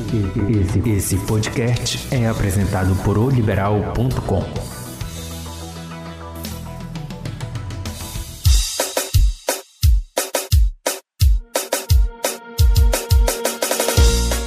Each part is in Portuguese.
Esse, esse podcast é apresentado por oliberal.com.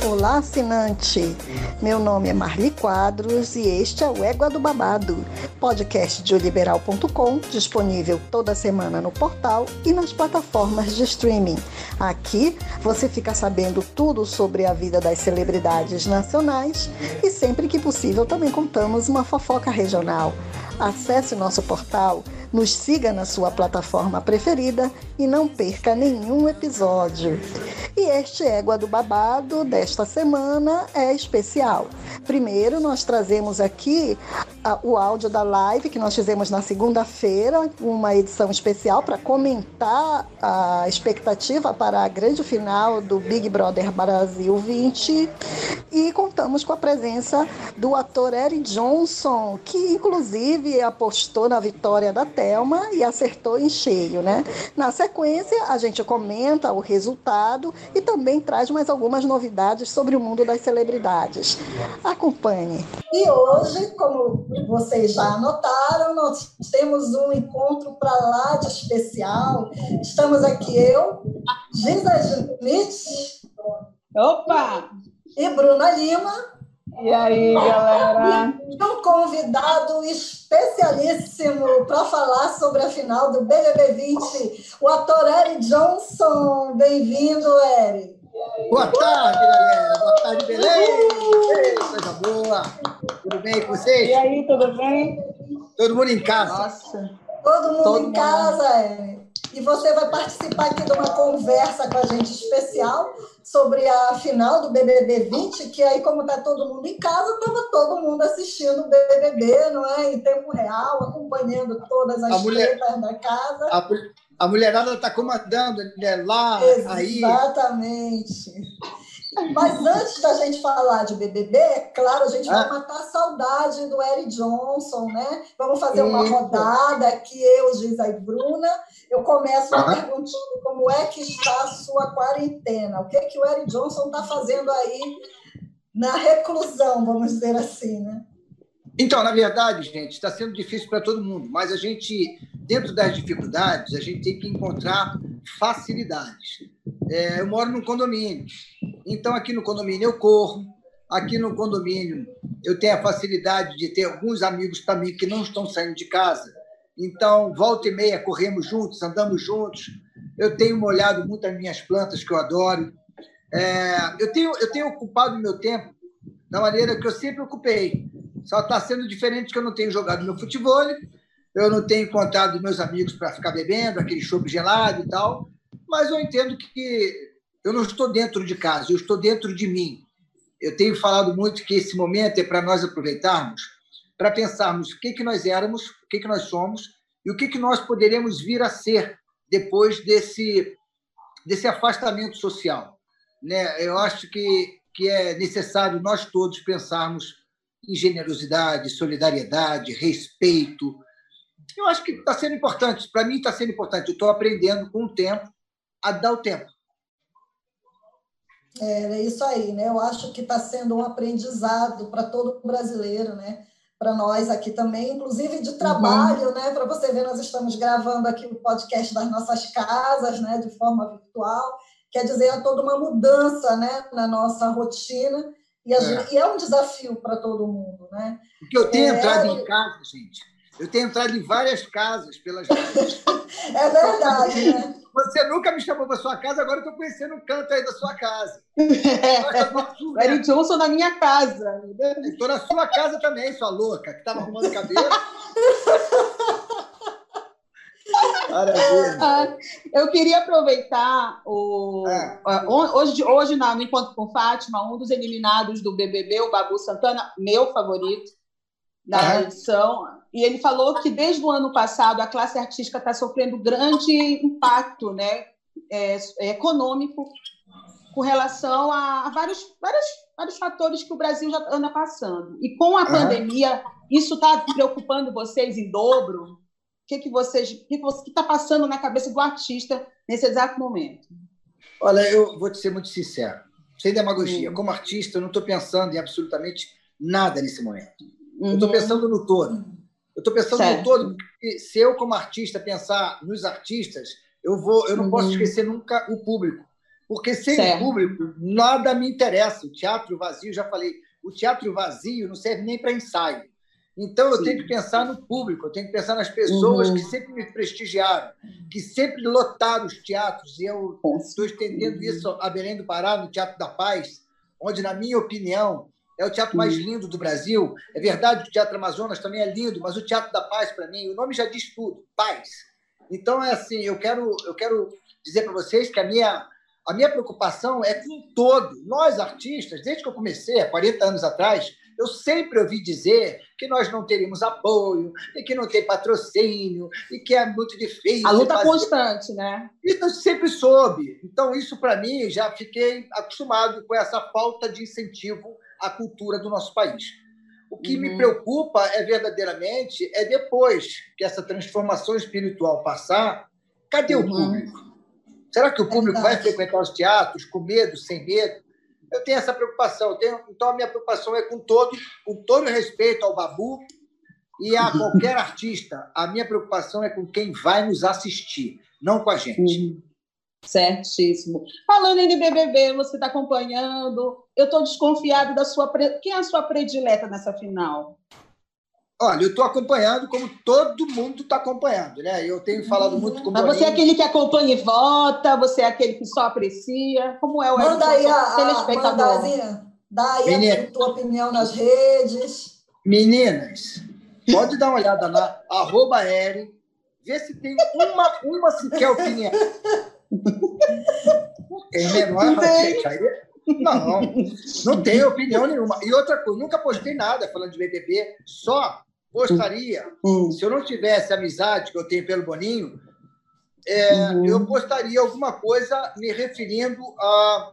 Olá, assinante! Meu nome é Marli Quadros e este é o Égua do Babado, podcast de oliberal.com, disponível toda semana no portal e nas plataformas de streaming. Aqui você fica sabendo tudo sobre a vida das celebridades nacionais e sempre que possível também contamos uma fofoca regional. Acesse nosso portal, nos siga na sua plataforma preferida e não perca nenhum episódio. E este Égua do Babado desta semana é especial. Primeiro, nós trazemos aqui a, o áudio da live que nós fizemos na segunda-feira, uma edição especial para comentar a expectativa para a grande final do Big Brother Brasil 20. E contamos com a presença do ator Eric Johnson, que inclusive apostou na vitória da Thelma e acertou em cheio, né? Na sequência, a gente comenta o resultado e também traz mais algumas novidades sobre o mundo das celebridades. Acompanhe. E hoje, como vocês já anotaram, nós temos um encontro para lá de especial. Estamos aqui eu, Gisa Schmidt. Opa! E Bruna Lima. E aí, galera? E um convidado especialíssimo para falar sobre a final do BBB 20, o ator Eric Johnson. Bem-vindo, Eric. Boa tarde, galera. Boa tarde, Belém. Coisa boa. Tudo bem com vocês? E aí, tudo bem? Todo mundo em casa. Nossa. Todo mundo Todo em mundo. casa, Eric. E você vai participar aqui de uma conversa com a gente especial sobre a final do BBB 20, que aí, como está todo mundo em casa, estava todo mundo assistindo o BBB, não é? Em tempo real, acompanhando todas as A mulher- da casa. A, a mulherada está comandando né, lá, aí. Exatamente. Mas antes da gente falar de BBB, é claro, a gente vai Ah. matar a saudade do Eric Johnson, né? Vamos fazer uma rodada aqui, eu, Giza e Bruna. Eu começo Aham. perguntando como é que está a sua quarentena. O que, que o Eric Johnson está fazendo aí na reclusão, vamos dizer assim, né? Então, na verdade, gente, está sendo difícil para todo mundo, mas a gente, dentro das dificuldades, a gente tem que encontrar facilidades. É, eu moro num condomínio, então aqui no condomínio eu corro, aqui no condomínio eu tenho a facilidade de ter alguns amigos para mim que não estão saindo de casa, então volta e meia corremos juntos, andamos juntos. Eu tenho molhado muito as minhas plantas que eu adoro. É, eu tenho eu tenho ocupado meu tempo da maneira que eu sempre ocupei. Só está sendo diferente que eu não tenho jogado meu futebol, eu não tenho encontrado meus amigos para ficar bebendo, aquele chopp gelado e tal. Mas eu entendo que eu não estou dentro de casa, eu estou dentro de mim. Eu tenho falado muito que esse momento é para nós aproveitarmos, para pensarmos o que, que nós éramos, o que, que nós somos e o que, que nós poderemos vir a ser depois desse, desse afastamento social. Né? Eu acho que, que é necessário nós todos pensarmos em generosidade, solidariedade, respeito. Eu acho que está sendo importante. Para mim, está sendo importante. Eu estou aprendendo com o tempo a dar o tempo. É, é isso aí, né? Eu acho que está sendo um aprendizado para todo brasileiro, né? Para nós aqui também, inclusive de trabalho, né? Para você ver, nós estamos gravando aqui o podcast das nossas casas, né? De forma virtual. Quer dizer, é toda uma mudança, né? Na nossa rotina e, É. e é um desafio para todo mundo, né? Porque eu tenho É. entrado em casa, gente. Eu tenho entrado em várias casas pelas. É verdade, né? Você nunca me chamou para sua casa, agora eu estou conhecendo um canto aí da sua casa. Estou O Eric Johnson na minha casa. na sua casa também, sua louca, que estava arrumando cabelo. Maravilha. Ah, eu queria aproveitar o. É. Hoje, hoje na- no Encontro com Fátima, um dos eliminados do BBB, o Babu Santana, meu favorito da Aham. edição, e ele falou que desde o ano passado a classe artística está sofrendo grande impacto né, é, é, econômico com relação a, a vários, vários, vários fatores que o Brasil já anda passando. E com a pandemia, isso está preocupando vocês em dobro? O que, que vocês. O que está passando na cabeça do artista nesse exato momento? Olha, eu vou te ser muito sincero. sem demagogia. Uhum. Como artista, eu não estou pensando em absolutamente nada nesse momento. Uhum. Eu estou pensando no todo. Eu estou pensando certo. no todo, porque se eu, como artista, pensar nos artistas, eu, vou, eu não uhum. posso esquecer nunca o público. Porque sem certo. o público, nada me interessa. O teatro vazio, já falei, o teatro vazio não serve nem para ensaio. Então, eu Sim. tenho que pensar no público, eu tenho que pensar nas pessoas uhum. que sempre me prestigiaram, que sempre lotaram os teatros. E eu estou estendendo isso a Belém do Pará, no Teatro da Paz, onde, na minha opinião, é o teatro mais lindo do Brasil. É verdade que o Teatro Amazonas também é lindo, mas o Teatro da Paz, para mim, o nome já diz tudo: paz. Então, é assim, eu quero, eu quero dizer para vocês que a minha, a minha preocupação é com todo. Nós, artistas, desde que eu comecei, há 40 anos atrás, eu sempre ouvi dizer que nós não teríamos apoio, e que não tem patrocínio, e que é muito difícil. A luta fazer... constante, né? Isso eu sempre soube. Então, isso para mim, já fiquei acostumado com essa falta de incentivo à cultura do nosso país. O que uhum. me preocupa é verdadeiramente é depois que essa transformação espiritual passar, cadê uhum. o público? Será que o público é vai frequentar os teatros com medo, sem medo? Eu tenho essa preocupação. Tenho, então, a minha preocupação é com todo, com todo respeito ao Babu e a qualquer artista. A minha preocupação é com quem vai nos assistir, não com a gente. Certíssimo. Falando em BBB, você está acompanhando. Eu estou desconfiado da sua. Quem é a sua predileta nessa final? Olha, eu estou acompanhando como todo mundo está acompanhando, né? Eu tenho falado muito com o Mas você é aquele que acompanha e vota, você é aquele que só aprecia. Como é o Manda aí a, telespectador? Manda dá aí Menina. a tua opinião nas redes. Meninas, pode dar uma olhada na arroba Eri, vê se tem uma, uma sequer opinião. Tem menor, gente, aí, não, não tenho opinião nenhuma. E outra coisa, nunca postei nada falando de BBB, só postaria, uhum. se eu não tivesse a amizade que eu tenho pelo Boninho, é, uhum. eu postaria alguma coisa me referindo a,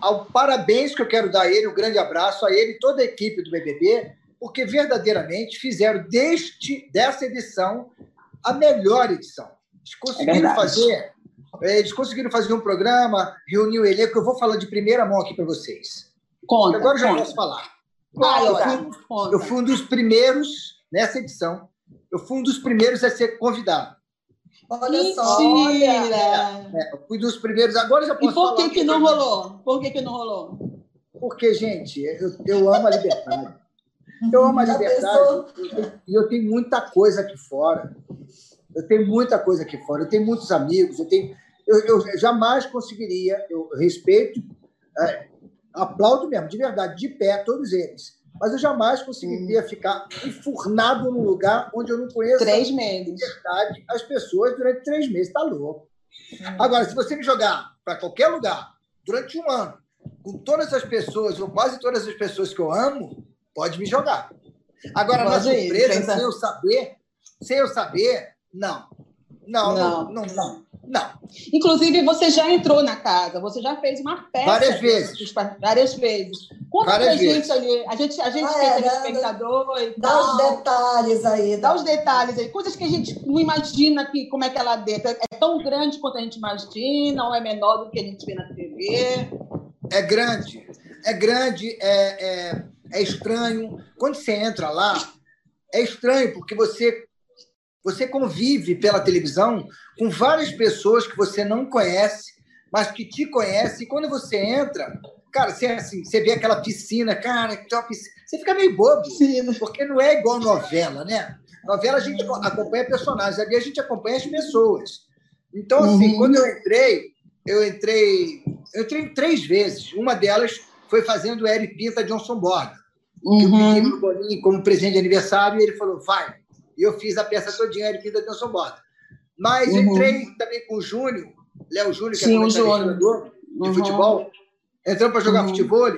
ao parabéns que eu quero dar a ele, um grande abraço a ele e toda a equipe do BBB, porque verdadeiramente fizeram deste, dessa edição a melhor edição. Eles conseguiram é fazer, eles conseguiram fazer um programa, reunir o elenco, eu vou falar de primeira mão aqui para vocês. Conta, Agora já conta. posso falar. Ah, eu, fui, eu fui um dos primeiros, nessa edição, eu fui um dos primeiros a ser convidado. Olha Mentira. só. Olha, é, eu fui dos primeiros. Agora já posso E por que, que não rolou? Por que, que não rolou? Porque, gente, eu, eu amo a liberdade. Eu amo a liberdade e eu, eu tenho muita coisa aqui fora. Eu tenho muita coisa aqui fora. Eu tenho muitos amigos. Eu, tenho, eu, eu jamais conseguiria, eu respeito, é, aplaudo mesmo, de verdade, de pé, todos eles. Mas eu jamais conseguiria hum. ficar enfurnado num lugar onde eu não conheço três meses. de verdade as pessoas durante três meses. Está louco. Hum. Agora, se você me jogar para qualquer lugar durante um ano, com todas as pessoas, ou quase todas as pessoas que eu amo, pode me jogar. Agora, pode na surpresa, ir, sem eu saber, sem eu saber, não. Não, não, não, não. Não. Inclusive, você já entrou na casa, você já fez uma festa. Várias vezes. Várias vezes. Conta Várias pra vezes. gente ali. A gente, a gente ah, é, espectador e Dá tal. os detalhes aí. Dá os detalhes aí. Coisas que a gente não imagina que, como é que ela dentro. É tão grande quanto a gente imagina ou é menor do que a gente vê na TV? É grande. É grande, é, é, é estranho. Quando você entra lá, é estranho, porque você você convive pela televisão com várias pessoas que você não conhece, mas que te conhecem. E quando você entra, cara, você, assim, você vê aquela piscina, cara, que piscina. Você fica meio bobo, porque não é igual novela, né? Novela a gente acompanha personagens, ali a gente acompanha as pessoas. Então, assim, uhum. quando eu entrei, eu entrei, eu entrei três vezes. Uma delas foi fazendo o Eric Pinta Johnson Borda. Uhum. Eu pedi no Boninho como presente de aniversário e ele falou: vai, e eu fiz a peça todinha de Vida Nelson Bota. Mas uhum. entrei também com o Júnior, Léo Júnior, que é Sim, é jogador de uhum. futebol. Entramos para jogar uhum. futebol,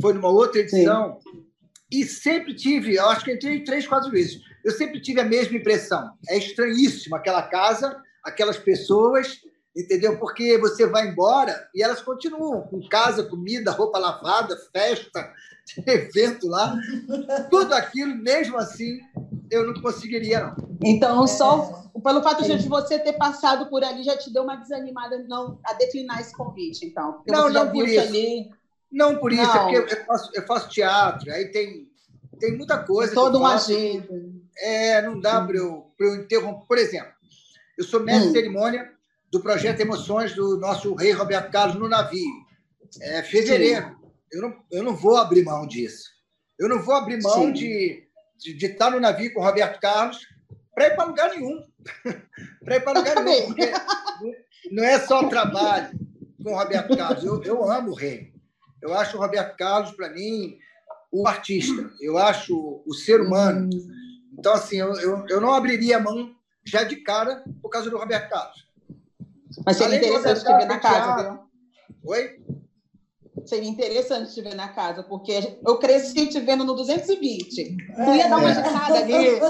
foi numa outra edição. Sim. E sempre tive, eu acho que entrei três, quatro vezes. Eu sempre tive a mesma impressão. É estranhíssimo aquela casa, aquelas pessoas, entendeu? Porque você vai embora e elas continuam com casa, comida, roupa lavada, festa, evento lá. Tudo aquilo, mesmo assim, eu não conseguiria, não. Então, só é. pelo fato de você ter passado por ali, já te deu uma desanimada não, a declinar esse convite, então. Não, não por isso. Ali... Não por isso, é não. é porque eu faço, eu faço, teatro, aí tem, tem muita coisa. Tem todo um agenda. É, não dá para eu, eu interromper. Por exemplo, eu sou mestre hum. de cerimônia do projeto Emoções do nosso rei Roberto Carlos no navio. É fevereiro. Eu não, eu não vou abrir mão disso. Eu não vou abrir mão Sim. de, de, de estar no navio com o Roberto Carlos para ir para lugar nenhum. para ir para lugar nenhum. Não é só trabalho com o Roberto Carlos. Eu, eu amo o rei. Eu acho o Roberto Carlos, para mim, o artista. Eu acho o ser humano. Então, assim, eu, eu, eu não abriria a mão já de cara por causa do Roberto Carlos. Mas seria Além interessante te ver na casa, viu? Oi? Seria interessante te ver na casa, porque eu cresci te vendo no 220. É, tu ia dar uma agitada ali,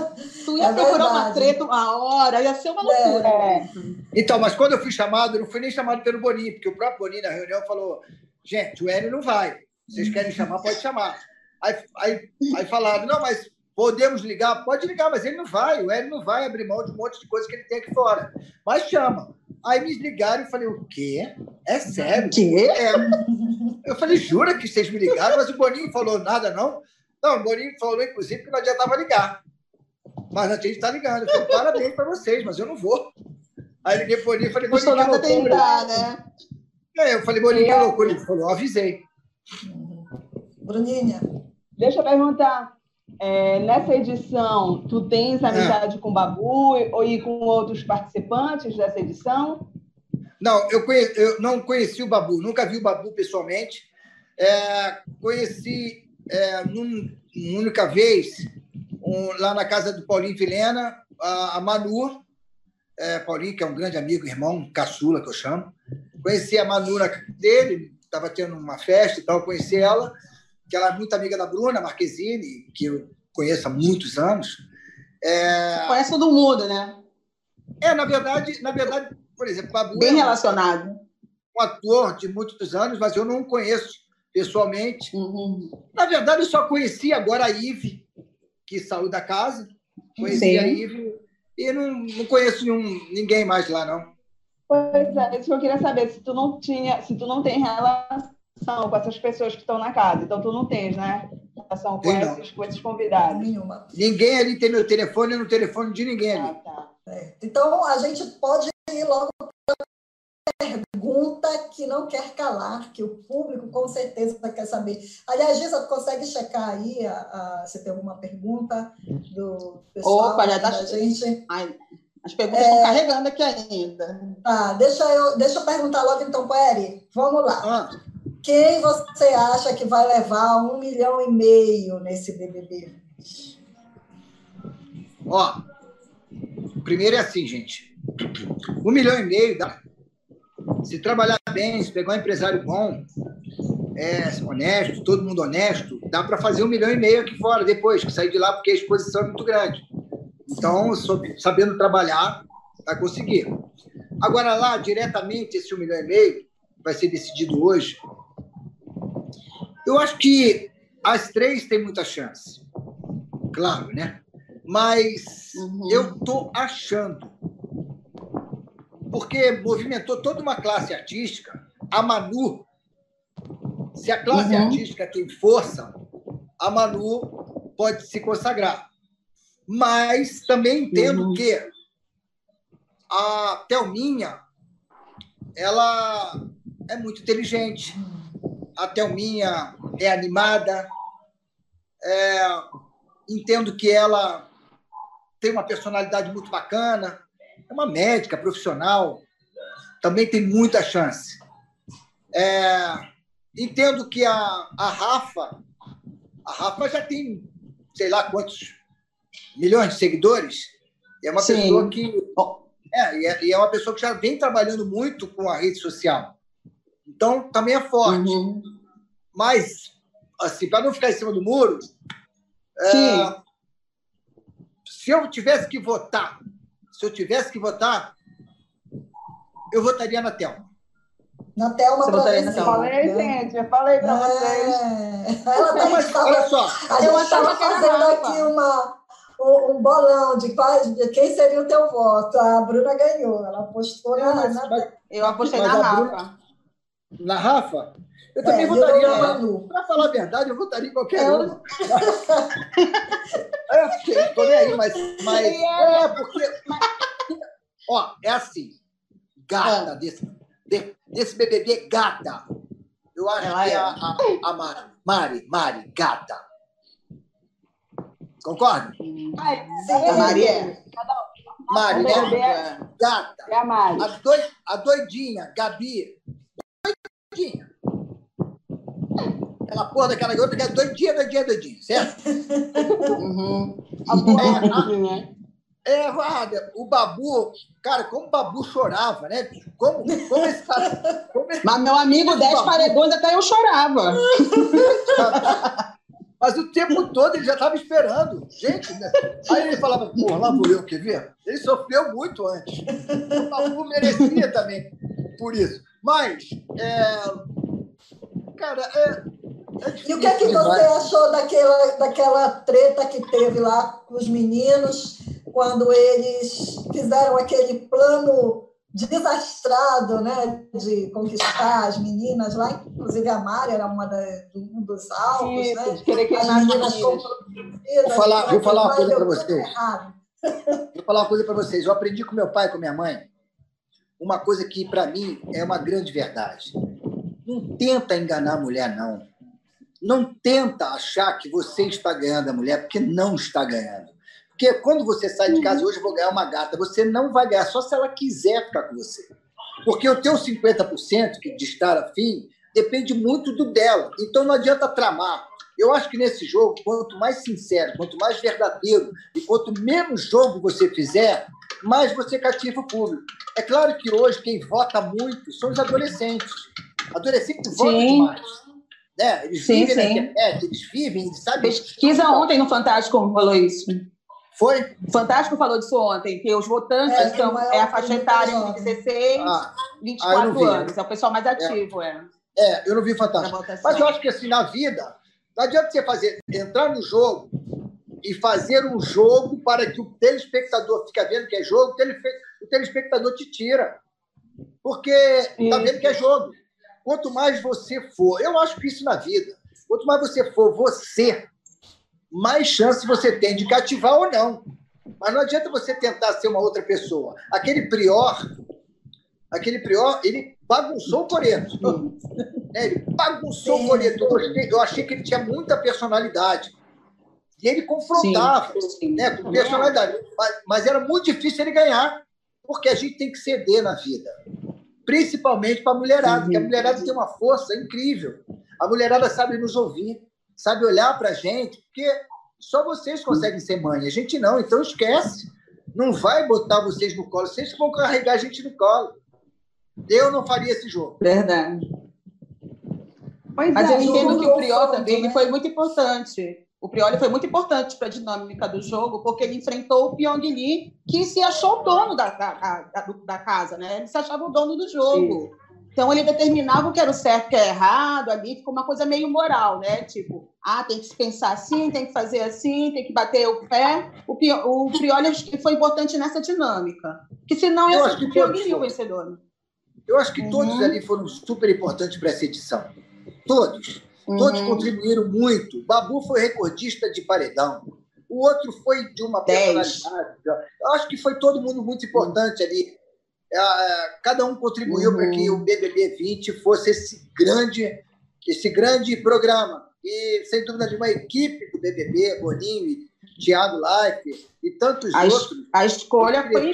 tu ia é procurar verdade. uma treta uma hora, ia ser uma loucura. É. Então, mas quando eu fui chamado, eu não fui nem chamado pelo Boninho, porque o próprio Boninho na reunião falou: gente, o Hélio não vai. Vocês querem chamar, pode chamar. Aí, aí, aí falaram: não, mas podemos ligar? Pode ligar, mas ele não vai. O Hélio não vai abrir mão de um monte de coisa que ele tem aqui fora. Mas chama. Aí me ligaram e falei, o quê? É sério? Quê? É. Eu falei, jura que vocês me ligaram? Mas o Boninho falou nada, não? Não, o Boninho falou, inclusive, que não adiantava ligar. Mas a gente está ligando. Eu falei, parabéns para vocês, mas eu não vou. Aí liguei para o Boninho e falei, Boninho, que loucura. Tentar, né? É, eu falei, Boninho, que loucura. Ele falou, avisei. Bruninha. Deixa eu perguntar. É, nessa edição, tu tens amizade é. com o Babu ou e com outros participantes dessa edição? Não, eu, eu não conheci o Babu, nunca vi o Babu pessoalmente. É, conheci é, num, uma única vez, um, lá na casa do Paulinho Vilena, a, a Manu, é, Paulinho, que é um grande amigo, irmão, caçula, que eu chamo. Conheci a Manu dele, estava tendo uma festa e tal, conheci ela que ela é muito amiga da Bruna Marquezine, que eu conheço há muitos anos. É... Conhece todo mundo, né? É, na verdade, na verdade, por exemplo, Babu bem é relacionado. Um ator de muitos anos, mas eu não conheço pessoalmente. Uhum. Na verdade, eu só conheci agora a Ive, que saiu da casa. Conheci Sim. a Ive e não, não conheço nenhum, ninguém mais lá, não. Pois é, isso que eu queria saber, se tu não tinha, se tu não tem relação com essas pessoas que estão na casa. Então, tu não tens, né? Relação com, esses, com esses convidados. Nenhuma. Ninguém ali tem meu telefone, no telefone de ninguém ali. Ah, tá. é. Então, a gente pode ir logo para a pergunta que não quer calar, que o público com certeza quer saber. Aliás, Gisa, tu consegue checar aí a, a, se tem alguma pergunta do pessoal? Opa, já tá... gente? Ai, as perguntas é... estão carregando aqui ainda. Ah, deixa eu, deixa eu perguntar logo então para Eri. Vamos lá. Ah. Quem você acha que vai levar um milhão e meio nesse BBB? Ó, primeiro é assim, gente. Um milhão e meio dá. Se trabalhar bem, se pegar um empresário bom, é, honesto, todo mundo honesto, dá para fazer um milhão e meio aqui fora depois, que sair de lá porque a exposição é muito grande. Então, sabendo trabalhar, vai conseguir. Agora, lá, diretamente, esse um milhão e meio vai ser decidido hoje eu acho que as três têm muita chance. Claro, né? Mas uhum. eu estou achando. Porque movimentou toda uma classe artística. A Manu, se a classe uhum. artística tem força, a Manu pode se consagrar. Mas também entendo uhum. que a Thelminha ela é muito inteligente a Thelminha é animada, é, entendo que ela tem uma personalidade muito bacana, é uma médica profissional, também tem muita chance. É, entendo que a, a Rafa, a Rafa já tem, sei lá quantos milhões de seguidores, e é uma Sim. pessoa que é, é, e é uma pessoa que já vem trabalhando muito com a rede social. Então, também é forte. Uhum. Mas, assim, para não ficar em cima do muro, é, se eu tivesse que votar, se eu tivesse que votar, eu votaria na Thelma. Na Thelma Você votaria na Thelma? Falei, gente, eu falei para é... vocês. Ela tá, mas, tava, olha só. A gente estava fazendo aqui uma, um, um, bolão de, quais, de quem seria o teu voto. A Bruna ganhou. Ela apostou na, mas, na... Eu apostei na Rafa. Bruna, Na Rafa? Eu também é, votaria. Para falar a verdade, eu votaria em qualquer é. um. é, porque estou nem aí, mas. mas é, é porque. Ó, é assim. Gata, desse, desse BBB, gata. Eu acho Ela que é a, a, a Mari. Mari, Mari, gata. Concorda? A Mari é. Mari, né? Gata. É a Mari. A, doi, a doidinha, Gabi. Doidinha. Aquela porra daquela garota que é doidinha, doidinha, doidinha, certo? Uhum. A porra é, é, o Babu, cara, como o Babu chorava, né? Como, como esse cara. Como esse, Mas meu amigo, dez paredões, até eu chorava. Mas o tempo todo ele já estava esperando. Gente, né? aí ele falava, porra, lá vou eu, quer ver? Ele sofreu muito antes. O Babu merecia também por isso. Mas, é... cara, é, e o que é que você achou daquela, daquela treta que teve lá com os meninos, quando eles fizeram aquele plano desastrado né, de conquistar as meninas lá, inclusive a Mari era uma da, um dos alvos, Sim, né? que as meninas Vou falar, vou falar uma coisa para vocês. Vou falar uma coisa para vocês. Eu aprendi com meu pai e com minha mãe uma coisa que, para mim, é uma grande verdade. Não tenta enganar a mulher, não. Não tenta achar que você está ganhando a mulher, porque não está ganhando. Porque quando você sai de casa, hoje eu vou ganhar uma gata, você não vai ganhar, só se ela quiser ficar com você. Porque o teu 50% de estar afim depende muito do dela. Então não adianta tramar. Eu acho que nesse jogo, quanto mais sincero, quanto mais verdadeiro e quanto menos jogo você fizer, mais você cativa o público. É claro que hoje quem vota muito são os adolescentes. Adolescentes votam demais. Né? Eles sim, vivem sim. na internet, eles vivem, eles sabem. Pesquisa ontem no Fantástico falou isso. Foi? O Fantástico falou disso ontem, que os votantes é, são, é a faixa etária entre 16 ah, e 24 ah, anos. É o pessoal mais ativo, é. É, é eu não vi Fantástico. Mas eu acho que assim, na vida, não adianta você fazer, entrar no jogo e fazer um jogo para que o telespectador fique vendo que é jogo, o telespectador te tira. Porque está vendo que é jogo. Quanto mais você for, eu acho que isso na vida, quanto mais você for você, mais chance você tem de cativar ou não. Mas não adianta você tentar ser uma outra pessoa. Aquele prior, aquele prior, ele bagunçou o coreto. É, ele bagunçou o coreto. Eu, achei que ele tinha muita personalidade. E ele confrontava sim, sim. Né, com personalidade. Mas, mas era muito difícil ele ganhar, porque a gente tem que ceder na vida principalmente para a mulherada, porque a mulherada tem uma força incrível. A mulherada sabe nos ouvir, sabe olhar para a gente, porque só vocês conseguem ser mãe, a gente não, então esquece. Não vai botar vocês no colo, vocês vão carregar a gente no colo. Eu não faria esse jogo. Verdade. Mas, Mas é, eu entendo que o Priol também né? foi muito importante o Prioli foi muito importante para a dinâmica do jogo, porque ele enfrentou o Pyong Lee, que se achou o dono da, da, da, da, casa, né? Ele se achava o dono do jogo. Sim. Então ele determinava o que era o certo e o que era errado, ali ficou uma coisa meio moral, né? Tipo, ah, tem que se pensar assim, tem que fazer assim, tem que bater o pé. O, o Prioli acho que foi importante nessa dinâmica. Que senão acho que o Pyong o vencedor. Eu acho que uhum. todos ali foram super importantes para essa edição. Todos. Todos uhum. contribuíram muito. Babu foi recordista de paredão. O outro foi de uma personalidade. Eu acho que foi todo mundo muito importante ali. É, é, cada um contribuiu uhum. para que o BBB 20 fosse esse grande, esse grande programa. E, sem dúvida nenhuma, a equipe do BBB, Boninho Tiago Life e tantos a outros. A escolha foi,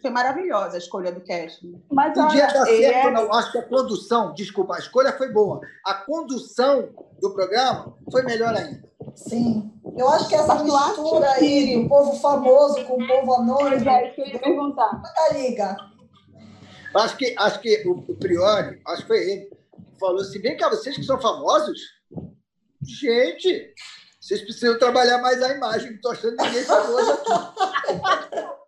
foi maravilhosa, a escolha do casting. Mas Podia olha, dar certo, é... não. Acho que a condução, desculpa, a escolha foi boa. A condução do programa foi melhor ainda. Sim. Eu acho que essa mistura aí do povo famoso com o povo anônimo. É, isso que eu ia perguntar. liga. Acho que, acho que o, o Priori, acho que foi ele, falou assim: vem cá, vocês que são famosos, gente, vocês precisam trabalhar mais a imagem, não estou achando ninguém famoso aqui.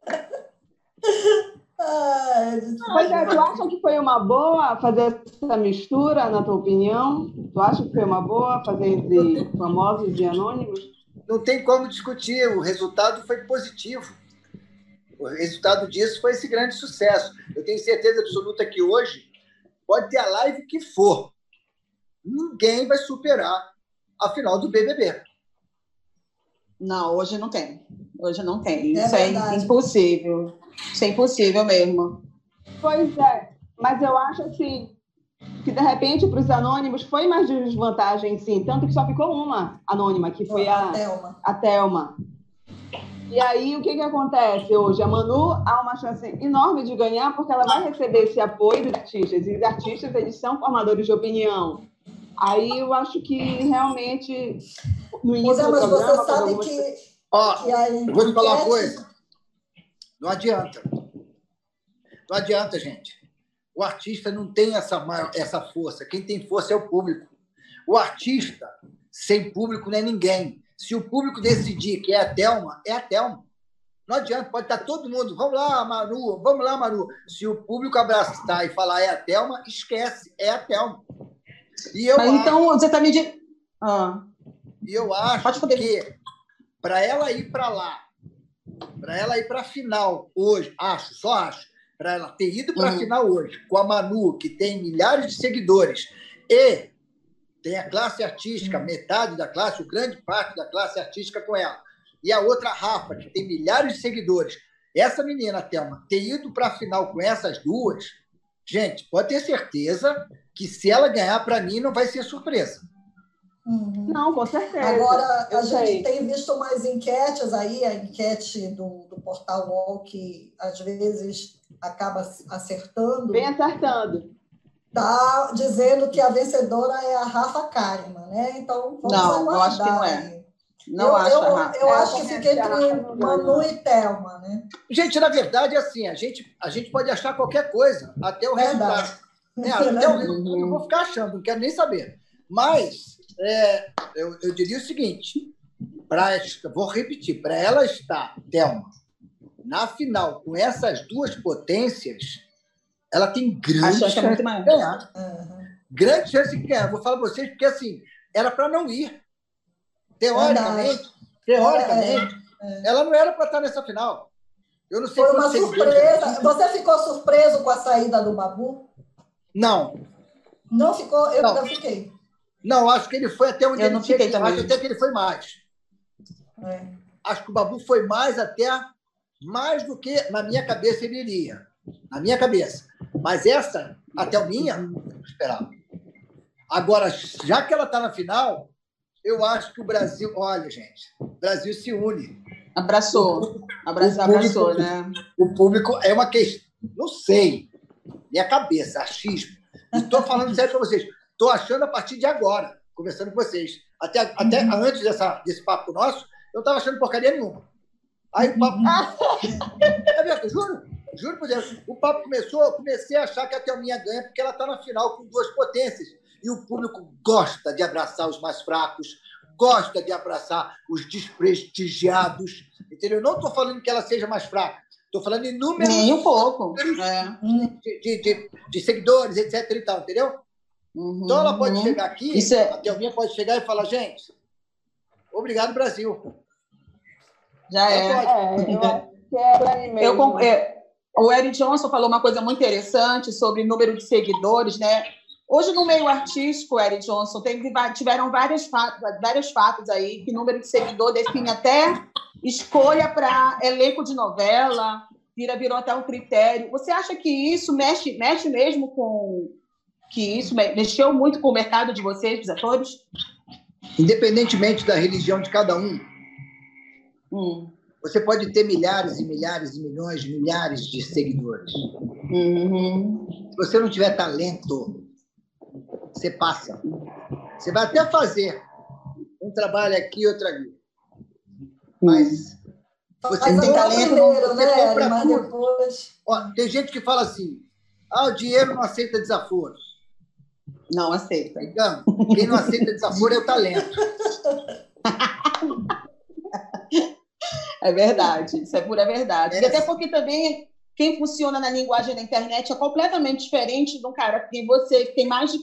Pois é, tu acha que foi uma boa fazer essa mistura, na tua opinião? Tu acha que foi uma boa fazer entre famosos e anônimos? Não tem como discutir, o resultado foi positivo. O resultado disso foi esse grande sucesso. Eu tenho certeza absoluta que hoje pode ter a live que for. Ninguém vai superar a final do BBB. Não, hoje não tem. Hoje não tem. É Isso é verdade. é impossível. Isso é impossível mesmo. Pois é. Mas eu acho assim que de repente para os anônimos foi mais desvantagem, sim. Tanto que só ficou uma anônima, que foi a, a Thelma. A Thelma. E aí, o que, que acontece hoje? A Manu há uma chance enorme de ganhar, porque ela vai receber esse apoio dos artistas. E os artistas, eles são formadores de opinião. Aí eu acho que realmente. No início mas programa, você sabe que. Ó, que eu vou te falar uma coisa. Não adianta. Não adianta, gente. O artista não tem essa, essa força. Quem tem força é o público. O artista, sem público, não é ninguém. Se o público decidir que é a Thelma, é a Thelma. Não adianta, pode estar todo mundo, vamos lá, Manu, vamos lá, Manu. Se o público abraçar e falar é a Thelma, esquece, é a Thelma. E eu Mas então você está me dizendo. Ah. E eu acho que para ela ir para lá, para ela ir para a final hoje, acho, só acho, para ela ter ido para a uhum. final hoje, com a Manu, que tem milhares de seguidores, e tem a classe artística, hum. metade da classe, o grande parte da classe artística com ela. E a outra, Rafa, que tem milhares de seguidores. Essa menina, Thelma, ter ido para a final com essas duas, gente, pode ter certeza que se ela ganhar, para mim, não vai ser surpresa. Uhum. Não, com certeza. Agora, a gente tem visto umas enquetes aí, a enquete do, do portal UOL, que às vezes acaba acertando. Vem acertando está dizendo que a vencedora é a Rafa Karima, né? Então, vamos Não, eu acho que não é. Não eu, acho, eu, eu é acho que fica entre Manu e Thelma, né? Gente, na verdade, é assim, a gente, a gente pode achar qualquer coisa, até o resultado. É, o resultado eu vou ficar achando, não quero nem saber. Mas é, eu, eu diria o seguinte: pra, vou repetir, para ela estar, Thelma, na final com essas duas potências, ela tem grande chance é de ganhar. Uhum. Grande chance de ganhar. Vou falar para vocês, porque assim, era para não ir. Teoricamente, teoricamente, é, é. ela não era para estar nessa final. Eu não sei Foi uma surpresa. Você ficou surpreso com a saída do Babu? Não. Não ficou? Eu não, eu fiquei. Não, acho que ele foi até onde eu ele não fiquei também. Acho até que ele foi mais. É. Acho que o Babu foi mais até mais do que na minha cabeça ele iria. Na minha cabeça. Mas essa, até a minha, esperava. Agora, já que ela está na final, eu acho que o Brasil. Olha, gente, o Brasil se une. Abraçou. Abraçou, abraçou né? O público é uma questão. Não sei. Minha cabeça, achismo. Estou falando sério para vocês. Estou achando a partir de agora, conversando com vocês. Até, até uhum. antes dessa, desse papo nosso, eu estava achando porcaria nenhuma. Aí o papo. verdade, juro. Juro por Deus. O papo começou, eu comecei a achar que a Thelminha ganha porque ela está na final com duas potências. E o público gosta de abraçar os mais fracos, gosta de abraçar os desprestigiados. Entendeu? Não estou falando que ela seja mais fraca. Estou falando em números. Nem um pouco. É. De, de, de, de, seguidores, etc. e tal, entendeu? Uhum, então ela pode uhum. chegar aqui, é... a Thelminha pode chegar e falar, gente, obrigado, Brasil. Já ela é. é eu, eu, é, o Eric Johnson falou uma coisa muito interessante sobre número de seguidores, né? Hoje, no meio artístico, Eric Johnson, tem, tiveram vários fatos, vários fatos aí que número de seguidor define até escolha para elenco de novela, vira, virou até um critério. Você acha que isso mexe, mexe mesmo com. que isso mexeu muito com o mercado de vocês, dos atores? Independentemente da religião de cada um, hum. Você pode ter milhares e milhares e milhões, milhares de seguidores. Uhum. Se você não tiver talento, você passa. Você vai até fazer um trabalho aqui, outro ali. Mas você Mas tem talento, primeiro, você né, compra Mas. Depois... Ó, tem gente que fala assim, ah, o dinheiro não aceita desaforos. Não aceita. Então, quem não aceita desaforo é o talento. É verdade, isso é pura verdade. É. E até porque também quem funciona na linguagem da internet é completamente diferente do cara que você tem mais de,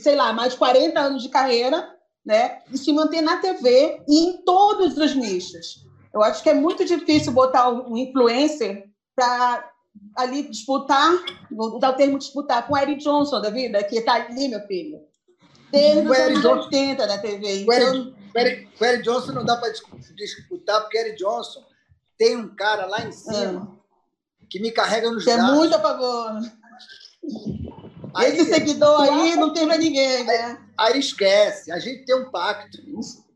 sei lá, mais de 40 anos de carreira, né? E se manter na TV e em todos os nichos. Eu acho que é muito difícil botar um influencer para ali disputar, vou usar o termo disputar, com o Eric Johnson da vida, que está ali, meu filho. Desde os anos 80 na TV. O, Eric, Eric Johnson não dá para disputar, porque o Eric Johnson tem um cara lá em cima é. que me carrega nos que braços. é muito a favor. Aí, Esse seguidor aí não tem para ninguém, né? Aí, aí, esquece. A gente tem um pacto.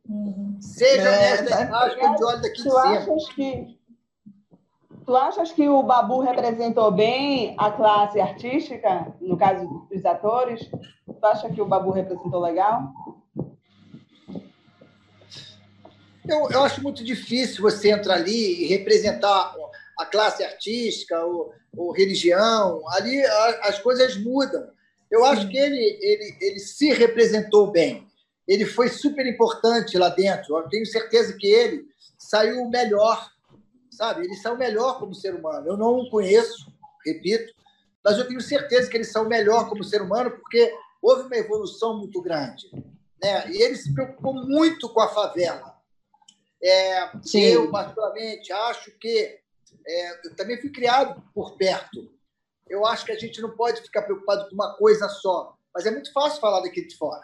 Uhum. Seja é, nesta imagem que olho daqui de cima. Que, tu achas que o Babu representou bem a classe artística, no caso dos atores? Tu acha que o Babu representou legal? Eu, eu acho muito difícil você entrar ali e representar a classe artística ou, ou religião. Ali a, as coisas mudam. Eu acho que ele, ele, ele se representou bem. Ele foi super importante lá dentro. Eu tenho certeza que ele saiu melhor, sabe? Ele saiu melhor como ser humano. Eu não o conheço, repito, mas eu tenho certeza que ele saiu melhor como ser humano porque houve uma evolução muito grande. Né? E ele se preocupou muito com a favela. É, eu, particularmente, acho que é, eu também fui criado por perto. Eu acho que a gente não pode ficar preocupado com uma coisa só. Mas é muito fácil falar daqui de fora.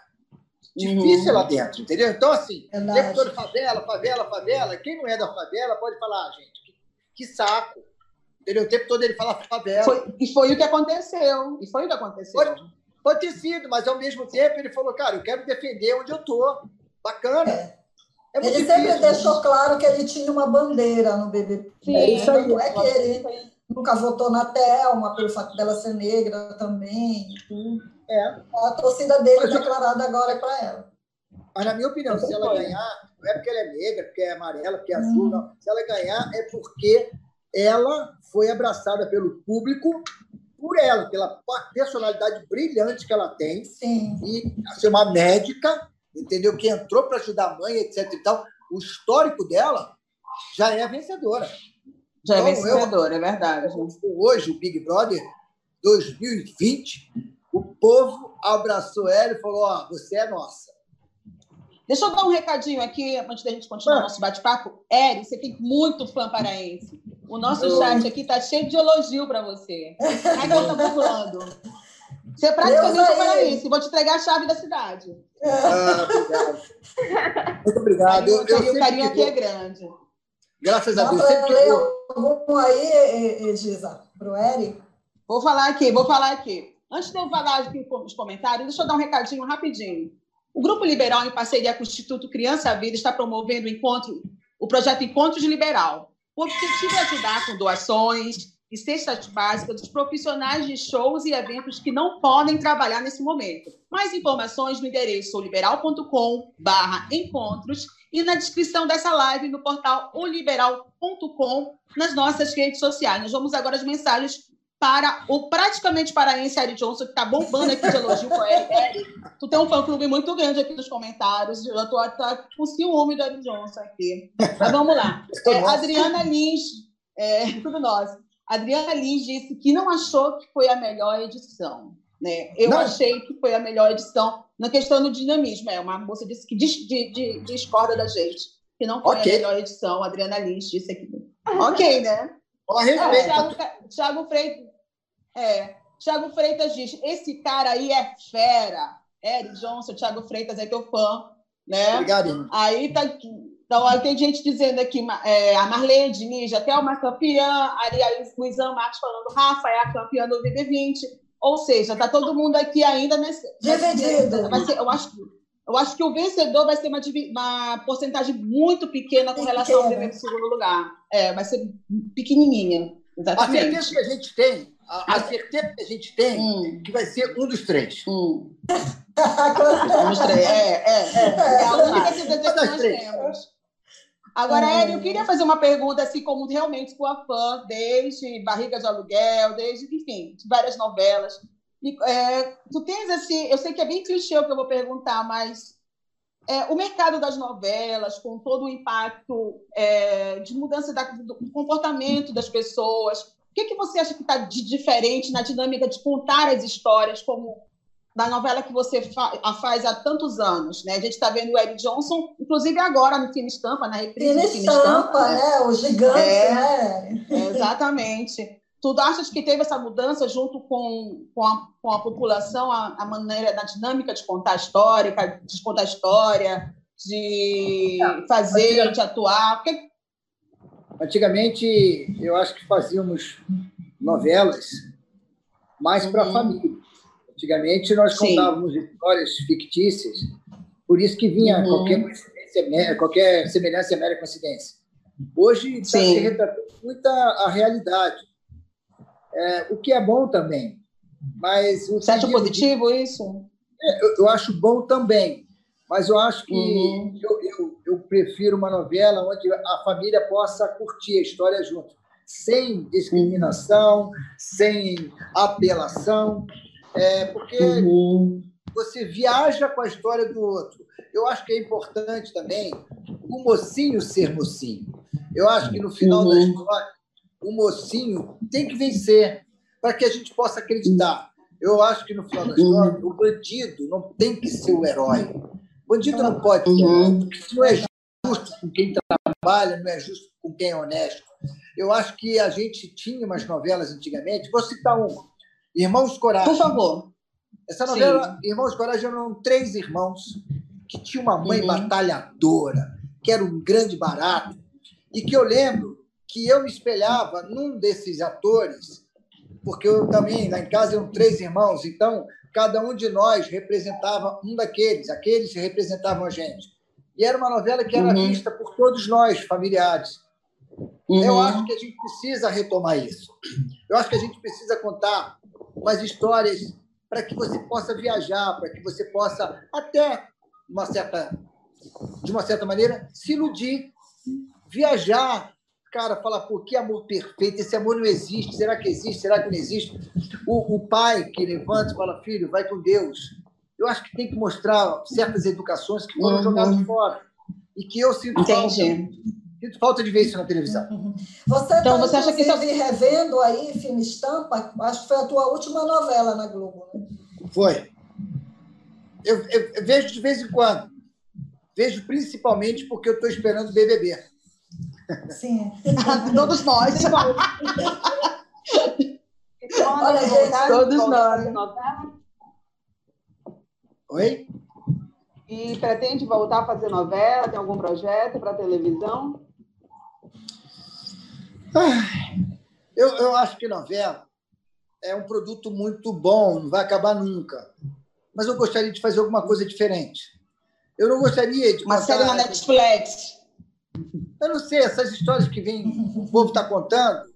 Difícil uhum. lá dentro, entendeu? Então, assim, todo favela, favela, favela. Quem não é da favela pode falar, ah, gente, que, que saco. Entendeu? O tempo todo ele fala favela. Foi, e foi o que aconteceu. E foi o que aconteceu. Pode, pode ter sido, mas ao mesmo tempo ele falou, cara, eu quero defender onde eu tô. Bacana. É. É ele difícil, sempre deixou claro que ele tinha uma bandeira no BBB. Sim, é isso aí. Não é que ele nunca votou na Thelma, pelo fato dela ser negra também. É. A torcida dele Mas, declarada agora é para ela. Mas, na minha opinião, se ela ganhar, não é porque ela é negra, porque é amarela, porque é azul, hum. não. Se ela ganhar, é porque ela foi abraçada pelo público por ela, pela personalidade brilhante que ela tem. Sim. E ser uma médica entendeu? Que entrou para ajudar a mãe, etc. E tal. O histórico dela já é vencedora. Já é então, é vencedora, eu, é verdade. Hoje, o Big Brother 2020, o povo abraçou ela e falou: Ó, oh, você é nossa. Deixa eu dar um recadinho aqui, antes da gente continuar o nosso bate-papo. Eri, você tem muito fã paraense. O nosso chat aqui está cheio de elogio para você. É que eu estou falando? Você é praticamente um paraense. Vou te entregar a chave da cidade. Ah, obrigado. Muito obrigado. Eu, eu, o carinho aqui é grande. Graças a Deus. Sempre ler algum aí, Giza, para o Eri? Vou falar aqui, vou falar aqui. Antes de eu falar aqui nos comentários, deixa eu dar um recadinho rapidinho. O Grupo Liberal, em parceria com o Instituto Criança Vida, está promovendo o encontro, o projeto Encontros Liberal. O objetivo é ajudar com doações, e cestas básicas dos profissionais de shows e eventos que não podem trabalhar nesse momento. Mais informações no endereço oliberal.com/encontros e na descrição dessa live no portal oliberal.com nas nossas redes sociais. Nós vamos agora as mensagens para o praticamente paraense Eric Johnson, que está bombando aqui de elogio com. Eric, tu tem um fã-clube muito grande aqui nos comentários. Eu estou com ciúme do Eric Johnson aqui. Mas vamos lá. É, Adriana Lins, é, tudo nosso. Adriana Lins disse que não achou que foi a melhor edição. Né? Eu não. achei que foi a melhor edição na questão do dinamismo. É, uma moça disse que dis, de, de, discorda da gente, que não foi okay. a melhor edição. A Adriana Lins disse aqui. ok, né? É, Thiago, Freitas, é, Thiago Freitas diz: esse cara aí é fera. Eric Johnson, Thiago Freitas é teu fã. Né? Obrigado. Aí tá então, tem gente dizendo aqui, é, a Marlene Diniz, até uma campeã, aí a Luizão Marques falando, Rafa é a campeã do BB20. Ou seja, está todo mundo aqui ainda nesse. Dividido. Eu, acho, eu acho que o vencedor vai ser uma, uma porcentagem muito pequena com relação ao primeiro e segundo lugar. É, vai ser pequenininha. Exatamente. A certeza que a gente tem, a, a certeza que a gente tem, hum. que vai ser um dos três. Hum. um dos três. É, é. é. é a única certeza que nós temos. Agora, é. Eri, eu queria fazer uma pergunta, assim, como realmente sua fã, desde Barriga de Aluguel, desde, enfim, várias novelas. E, é, tu tens, assim, eu sei que é bem clichê o que eu vou perguntar, mas é, o mercado das novelas, com todo o impacto é, de mudança da, do comportamento das pessoas, o que, que você acha que está de diferente na dinâmica de contar as histórias, como da novela que você fa faz há tantos anos, né? A gente está vendo o Eric Johnson, inclusive agora no Filme Estampa, na reprise Filme Estampa, Estampa, né? O gigante, é, né? É, exatamente. Tu achas que teve essa mudança junto com, com, a, com a população, a, a maneira, da dinâmica de contar a história, de contar a história, de fazer, de atuar? Porque... Antigamente, eu acho que fazíamos novelas mais para a uhum. família. Antigamente, nós Sim. contávamos histórias fictícias, por isso que vinha uhum. qualquer, coincidência, qualquer semelhança mera coincidência. Hoje está se retratando muita a realidade é, o que é bom também. Mas o Você acha positivo de... isso? É, eu, eu, acho bom também, mas eu acho que uhum. eu, eu, eu, prefiro uma novela onde a família possa curtir a história junto, sem discriminação, sem apelação, é, porque uhum. você viaja com a história do outro. Eu acho que é importante também o mocinho ser mocinho. Eu acho que no final da uhum. história o mocinho tem que vencer para que a gente possa acreditar. Eu acho que no final da história, uhum. o bandido não tem que ser o herói. O bandido não pode ser uhum. porque não é justo com quem trabalha, não é justo com quem é honesto. Eu acho que a gente tinha umas novelas antigamente, vou citar uma, Irmãos Coragem. Por favor. Essa novela, Sim. Irmãos Coragem, eram três irmãos que tinham uma mãe uhum. batalhadora, que era um grande barato, e que eu lembro que eu me espelhava num desses atores, porque eu também, lá em casa, eram três irmãos, então cada um de nós representava um daqueles, aqueles representavam a gente. E era uma novela que era uhum. vista por todos nós, familiares. Uhum. Eu acho que a gente precisa retomar isso. Eu acho que a gente precisa contar umas histórias para que você possa viajar, para que você possa até uma certa de uma certa maneira se iludir, viajar, cara fala, pô, que amor perfeito, esse amor não existe, será que existe, será que não existe? O, o pai que levanta e fala, filho, vai com Deus. Eu acho que tem que mostrar certas educações que foram uhum. jogadas fora e que eu sinto falta, sinto falta de ver isso na televisão. Uhum. Você então, tá, você acha que está revendo aí filme Estampa? Acho que foi a tua última novela na Globo. Né? Foi. Eu, eu, eu vejo de vez em quando. Vejo principalmente porque eu estou esperando o BBB. Sim. Todos nós. Olha, gente, todos nós. Oi? E pretende voltar a fazer novela? Tem algum projeto para televisão? Eu, eu acho que novela é um produto muito bom, não vai acabar nunca. Mas eu gostaria de fazer alguma coisa diferente. Eu não gostaria de. Uma série na Netflix. Eu não sei, essas histórias que vem, o povo está contando,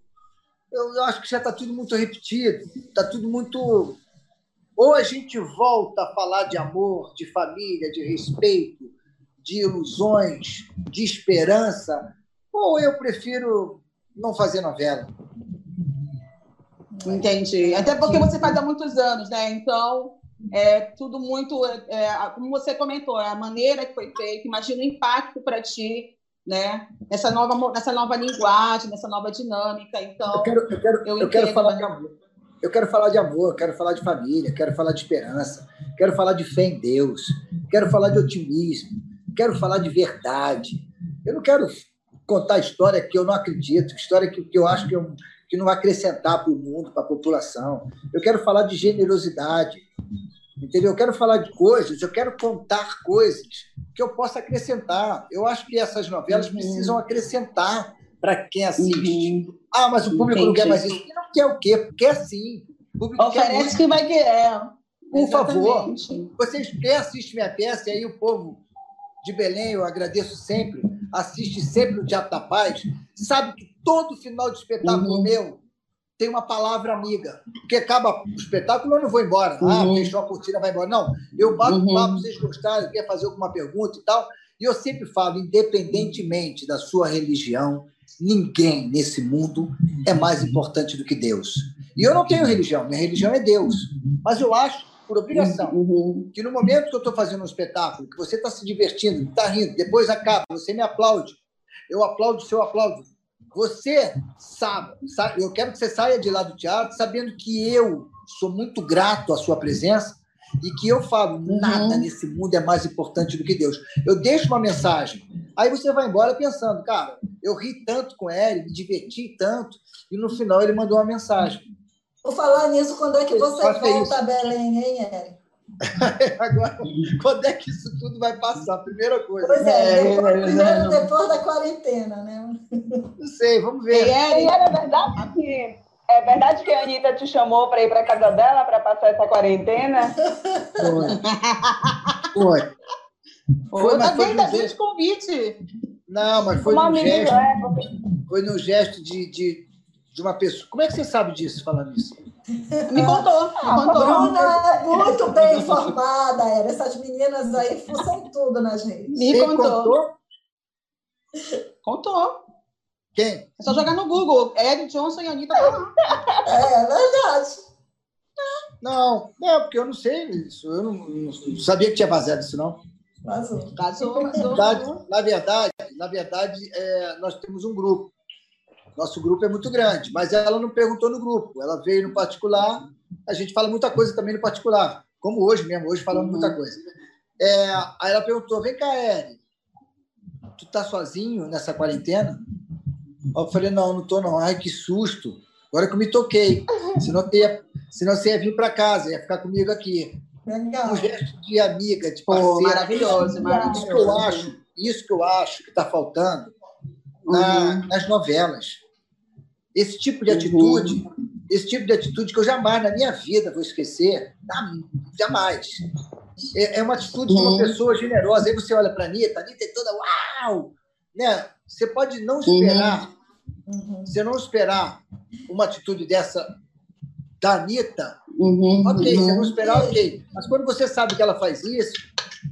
eu, eu, acho que já está tudo muito repetido, está tudo muito. Ou a gente volta a falar de amor, de família, de respeito, de ilusões, de esperança, ou eu prefiro não fazer novela. Entendi. Até porque você faz há muitos anos, né? Então, é tudo muito. É, como você comentou, a maneira que foi feito, imagina o impacto para ti né? Nessa nova, nessa nova linguagem, nessa nova dinâmica. Então, eu quero, eu quero, eu, eu quero falar de amor. Eu quero falar de amor, quero falar de família, quero falar de esperança, quero falar de fé em Deus, quero falar de otimismo, quero falar de verdade. Eu não quero contar história que eu não acredito, história que, que eu acho que, eu, que não vai acrescentar para o mundo, para a população. Eu quero falar de generosidade, entendeu? Eu quero falar de coisas, eu quero contar coisas que eu possa acrescentar. Eu acho que essas novelas uhum. precisam acrescentar para quem assiste. Uhum. Ah, mas o público Entendi. não quer mais isso. Não quer o quê? Quer sim. O público Oferece que vai querer. Por Exatamente. favor, vocês querem assistir minha peça, e aí o povo de Belém, eu agradeço sempre, assiste sempre o Teatro da Paz, sabe que todo final de espetáculo uhum. meu tem uma palavra amiga. Porque acaba o espetáculo, eu não vou embora. Ah, uhum. Ah, fechou a cortina, vai embora. Não, eu bato uhum. papo, vocês gostaram, quer fazer alguma pergunta e tal. E eu sempre falo, independentemente da sua religião, ninguém nesse mundo é mais importante do que Deus. E eu não tenho religião, minha religião é Deus. Mas eu acho, por obrigação, uhum. que no momento que eu estou fazendo um espetáculo, que você está se divertindo, está rindo, depois acaba, você me aplaude, eu aplaudo o seu aplauso você sabe, sabe, eu quero que você saia de lá do teatro sabendo que eu sou muito grato à sua presença e que eu falo, nada uhum. nesse mundo é mais importante do que Deus. Eu deixo uma mensagem. Aí você vai embora pensando, cara, eu ri tanto com ele, me diverti tanto, e no final ele mandou uma mensagem. Por falar nisso, quando é que você volta a Belém, hein, Eric? Agora, quando é que isso tudo vai passar? Primeira coisa. Pois é, depois, é, primeiro depois da quarentena, né? Não sei, vamos ver. E era verdade que é verdade que a Anitta te chamou para ir para casa dela para passar essa quarentena? Foi. Foi. Foi, mas foi um gesto... convite. Não, mas foi uma num gesto. É, porque... Foi num gesto de, de, de uma pessoa. Como é que você sabe disso, falando isso? Me contou. Me ah, contou. Bruna muito bem informada, era. Essas meninas aí fuçam tudo nas redes. Me contou. contou. Contou. Quem? É só jogar no Google. Ed Johnson e Anitta. É, é verdade. Não, é porque eu não sei isso. Eu não, não sabia que tinha vazado isso, não. Vazou. Vazou, vazou. Na verdade, na verdade é, nós temos um grupo. Nosso grupo é muito grande, mas ela não perguntou no grupo. Ela veio no particular. A gente fala muita coisa também no particular, como hoje mesmo. Hoje falamos uhum. muita coisa. É, aí ela perguntou: vem cá, Eri, tu tá sozinho nessa quarentena? Eu falei, não, não tô não. Ai, que susto. Agora que eu me toquei. Senão você ia, senão você ia vir para casa, ia ficar comigo aqui. Legal. Um gesto de amiga, de parceira. Pô, maravilhoso, maravilhoso. Isso que eu acho, isso que eu acho que está faltando na, uhum. nas novelas. Esse tipo de atitude, uhum. esse tipo de atitude que eu jamais na minha vida vou esquecer, jamais. É, é uma atitude uhum. de uma uhum. pessoa generosa. Aí você olha para a Anitta, a Anitta é toda uau! Né? Você pode não esperar Uhum. Você não esperar uma atitude dessa da Anitta, uhum. ok, uhum. você não esperar, ok. Mas quando você sabe que ela faz isso,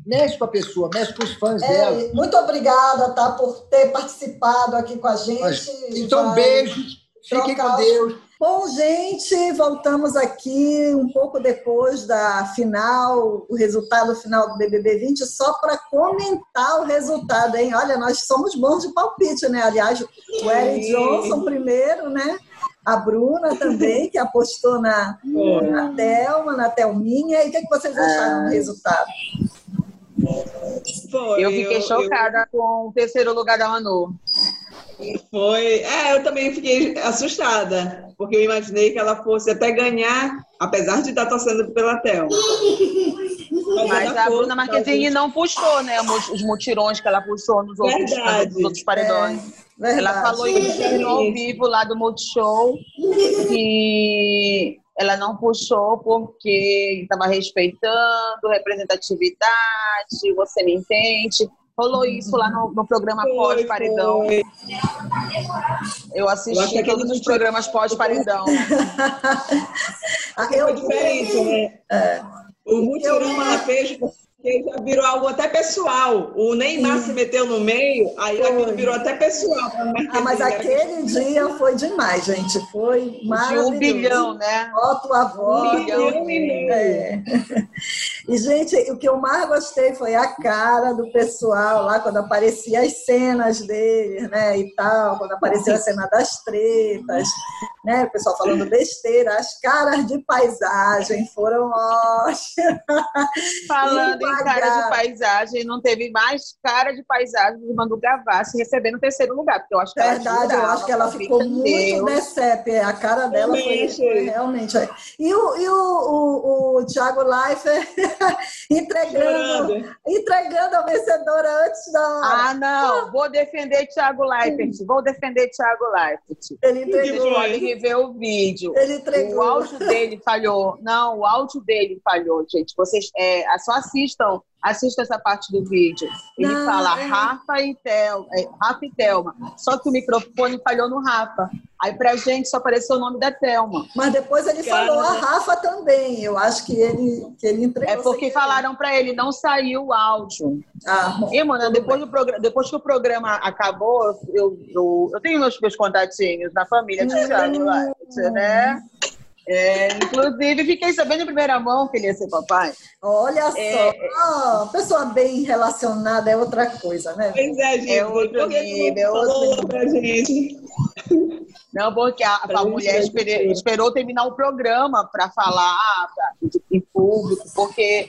mexe com a pessoa, mexe com os fãs é, dela. Muito obrigada, tá, por ter participado aqui com a gente. Então, um beijo. Fiquem com Deus. Bom, gente, voltamos aqui um pouco depois da final, o resultado final do BBB 20, só para comentar o resultado, hein? Olha, nós somos bons de palpite, né? Aliás, o Eric Johnson primeiro, né? A Bruna também, que apostou na, na Thelma, na Thelminha. E o que, é que vocês acharam do resultado? Foi, eu fiquei eu, chocada eu... com o terceiro lugar da Manu. Foi. É, eu também fiquei assustada, porque eu imaginei que ela fosse até ganhar, apesar de estar torcendo pela Thelma. Mas, Mas a Bruna Marquezine não puxou, né? Os mutirões que ela puxou nos outros, nos outros paredões. É, ela falou isso no ao vivo lá do Multishow que ela não puxou porque estava respeitando representatividade, você me entende. Rolou isso lá no, no programa pós-paredão. Eu assisti eu todos os programas pós-paredão. Foi diferente, né? É. O mutirão ela fez já virou algo até pessoal. O Neymar Sim. se meteu no meio, aí foi. aquilo virou até pessoal. Ah, mas aquele dia foi demais, gente. Foi maravilhoso. De um bilhão, né? Voto a voto. Um bilhão e meio. É. E, gente, o que eu mais gostei foi a cara do pessoal lá, quando aparecia as cenas deles, né, e tal, quando apareceu a cena das tretas, né, o pessoal falando besteira, as caras de paisagem foram ótimas. Falando cara de paisagem, não teve mais cara de paisagem do Manu Gavassi recebendo o terceiro lugar, porque eu acho que Verdade, ela eu acho que ela ficou muito Deus. a cara dela foi, foi realmente... É. E o, e o, o, o Thiago Leifert entregando, entregando a vencedora antes da. Ah, não, vou defender Thiago Leifert, vou defender Thiago Leifert. Ele entregou. Rever o vídeo. Ele entregou. O áudio dele falhou. Não, o áudio dele falhou, gente. Vocês é, só assistam Assista essa parte do vídeo. Ele Não, fala é... Rafa e Thelma, é, Rafa e Thelma. Só que o microfone falhou no Rafa. Aí pra gente só apareceu o nome da Thelma. Mas depois ele Cara, falou a Rafa também. Eu acho que ele, que ele entregou. É porque falaram para ele, não saiu o áudio. Ah, e, mano, depois, do programa, depois que o programa acabou, eu, eu, eu tenho meus, meus contatinhos na família hum. né? É, inclusive, fiquei sabendo em primeira mão que ele ia ser papai. Olha é, só, pessoa bem relacionada é outra coisa, né? Pois é, gente. É outro nível, é outro nível. gente. Não, porque a, a mulher esperou, esperou terminar o programa para falar pra, em público, porque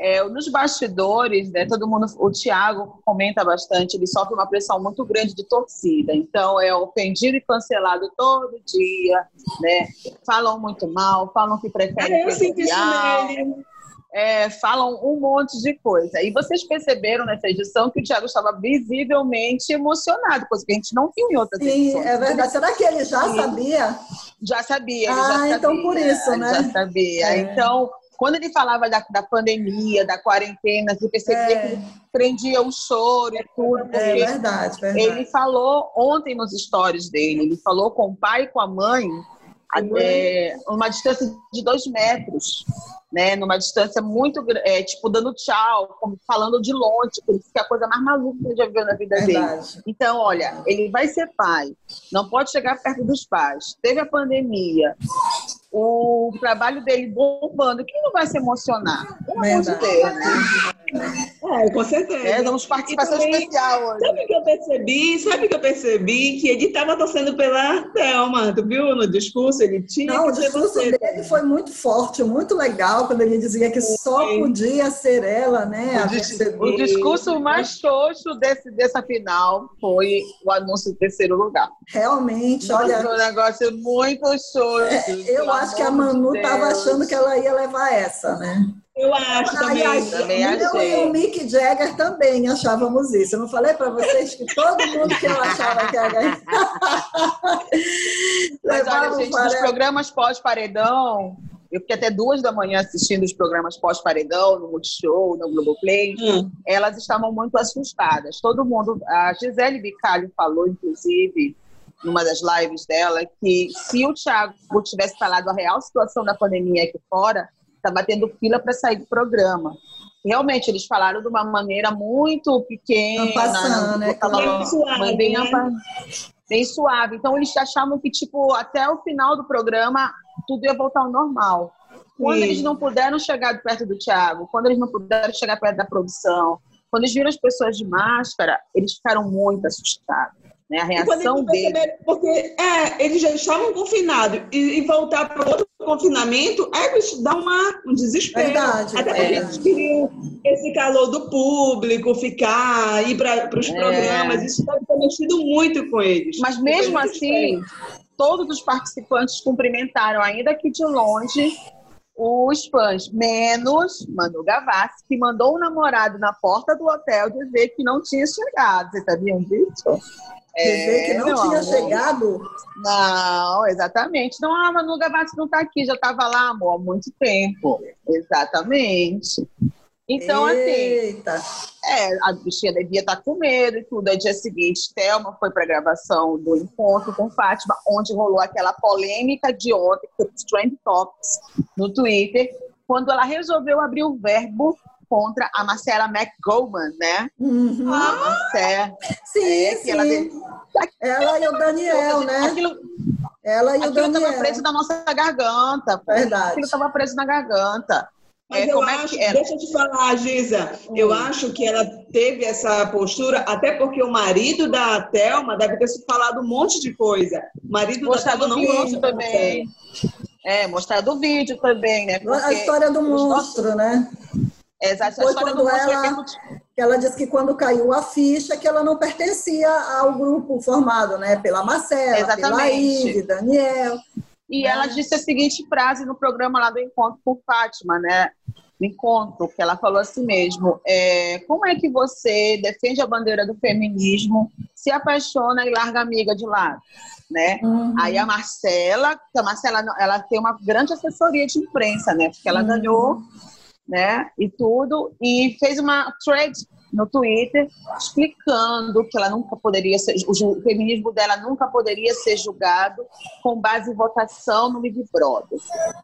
é, nos bastidores, né, todo mundo, o Thiago comenta bastante, ele sofre uma pressão muito grande de torcida, então é ofendido e cancelado todo dia, né? Falam muito mal, falam que preferem. Ah, eu sinto isso nele é, falam um monte de coisa. E vocês perceberam nessa edição que o Thiago estava visivelmente emocionado, coisa que a gente não viu em outras Sim, edições. é verdade. Será que ele já Sim. sabia? Já sabia. ah, já sabia, então por isso, né? Já sabia. É. Então, quando ele falava da, da pandemia, da quarentena, você percebia é. que prendia o choro e tudo. É verdade, verdade. Ele falou ontem nos stories dele, ele falou com o pai e com a mãe é, uma distância de dois metros né, numa distância muito, é, tipo, dando tchau, falando de longe, que é a coisa mais maluca que ele já viu na vida Verdade. dele. Então, olha, ele vai ser pai, não pode chegar perto dos pais. Teve a pandemia, o trabalho dele bombando, quem não vai se emocionar? Pelo amor de Deus, né? É, com certeza. É, vamos participação também, especial hoje. Sabe o que eu percebi? Sabe que eu percebi? Que ele estava torcendo pela Thelma, tu viu no discurso? Ele tinha Não, o discurso você. dele foi muito forte, muito legal, quando ele dizia que só podia ser ela, né? O, o discurso mais xoxo desse, dessa final foi o anúncio do terceiro lugar. Realmente, olha... Foi um negócio muito xoxo. É, eu acho que a Manu estava achando que ela ia levar essa, né? Eu acho também. Aí, também achei. Eu e o Mick Jagger também achávamos isso. Eu não falei para vocês que todo mundo que eu achava que ia ganhar. Mas olha, gente, para... nos programas pós-paredão, eu fiquei até duas da manhã assistindo os programas pós-paredão, no Multishow, no Globoplay. Hum. Elas estavam muito assustadas. Todo mundo, a Gisele Bicalho falou, inclusive, numa das lives dela, que se o Thiago tivesse falado a real situação da pandemia aqui fora, estava tendo fila para sair do programa. Realmente, eles falaram de uma maneira muito pequena. Passando, né? Bem suave, bem, né? bem suave. Então, eles achavam que, tipo, até o final do programa, tudo ia voltar ao normal. Quando Sim. eles não puderam chegar perto do Thiago, quando eles não puderam chegar perto da produção, quando eles viram as pessoas de máscara, eles ficaram muito assustados. Né? A reação dele. Porque é, eles já estavam confinados e, e voltar para outro confinamento é dá uma, um desespero. Verdade, Até porque eles queriam esse calor do público, ficar, ir para os é. programas, isso deve ter mexido muito com eles. Mas mesmo assim, todos os participantes cumprimentaram, ainda que de longe, os fãs, menos Manu Gavassi, que mandou o um namorado na porta do hotel dizer que não tinha chegado. Vocês sabiam disso? É, que não tinha amor. chegado? Não, exatamente. Não, a Manu Gavassi não está aqui, já estava lá, amor, há muito tempo. Exatamente. Então, assim, Eita. assim, é, a bichinha devia estar tá com medo e tudo. Aí, dia seguinte, Thelma foi para a gravação do encontro com Fátima, onde rolou aquela polêmica de ontem, Trend Topics no Twitter, quando ela resolveu abrir o verbo contra a Marcela McGowan, né? Uhum. A Marcela. Sim, é, sim. Ela, ela, e o Daniel, né? Aquilo, ela e o Daniel. estava preso na nossa garganta. Verdade. Aquilo estava preso na garganta. Mas é, eu é acho, é deixa eu te falar, Giza, hum. eu acho que ela teve essa postura, até porque o marido da Thelma deve ter se falado um monte de coisa. O marido Mostrado da Thelma não vídeo também. É, mostrado o vídeo também, né? Porque a história do monstro, né? Exato, Foi quando ela, ela disse que quando caiu a ficha, que ela não pertencia ao grupo formado, né? Pela Marcela, Exatamente. pela Ide, Daniel. E né? ela disse a seguinte frase no programa lá do Encontro com Fátima, né? No encontro, que ela falou assim mesmo: é, como é que você defende a bandeira do feminismo, se apaixona e larga a amiga de lado? Né? Uhum. Aí a Marcela, a Marcela ela tem uma grande assessoria de imprensa, né? Porque ela uhum. ganhou né? E tudo. E fez uma thread no Twitter explicando que ela nunca poderia ser, o feminismo dela nunca poderia ser julgado com base em votação no Big Brother.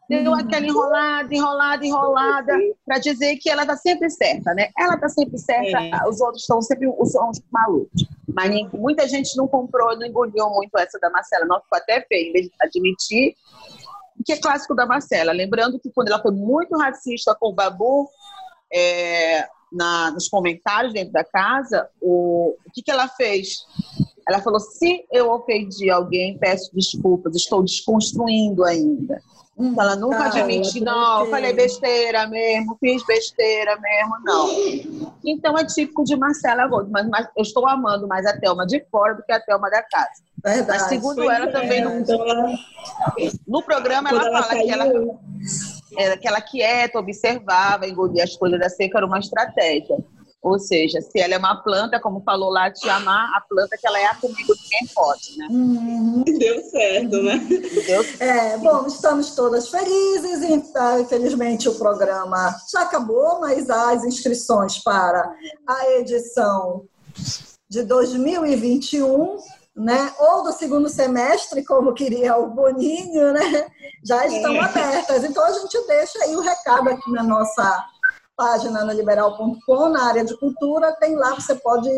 Deu uhum. aquela enrolada, enrolada, enrolada, para dizer que ela está sempre certa, né? Ela está sempre certa, é. os outros estão sempre os, os malucos. Mas muita gente não comprou, não engoliu muito essa da Marcela, não ficou até feio, em vez de admitir que é clássico da Marcela. Lembrando que quando ela foi muito racista com o Babu, é, na, nos comentários dentro da casa, o, o que, que ela fez? Ela falou: se eu ofendi alguém, peço desculpas, estou desconstruindo ainda. Hum, ela nunca admite, não, eu falei besteira mesmo, fiz besteira mesmo, não. Então é típico de Marcela Gold, mas, mas eu estou amando mais a Thelma de fora do que a Thelma da casa. Verdade, mas segundo ela é, também no, então ela... no programa ela fala ela que ela era que ela quieta, observava, engolia as coisas da seca, era uma estratégia. Ou seja, se ela é uma planta, como falou lá, te amar, a planta que ela é a comigo ninguém pode, né? Uhum. Deu certo, né? Deu certo. É, bom, estamos todas felizes, então, infelizmente o programa já acabou, mas as inscrições para a edição de 2021 né? ou do segundo semestre, como queria o Boninho, né? já estão é. abertas. Então a gente deixa aí o recado aqui na nossa página no liberal.com, na área de cultura, tem lá, você pode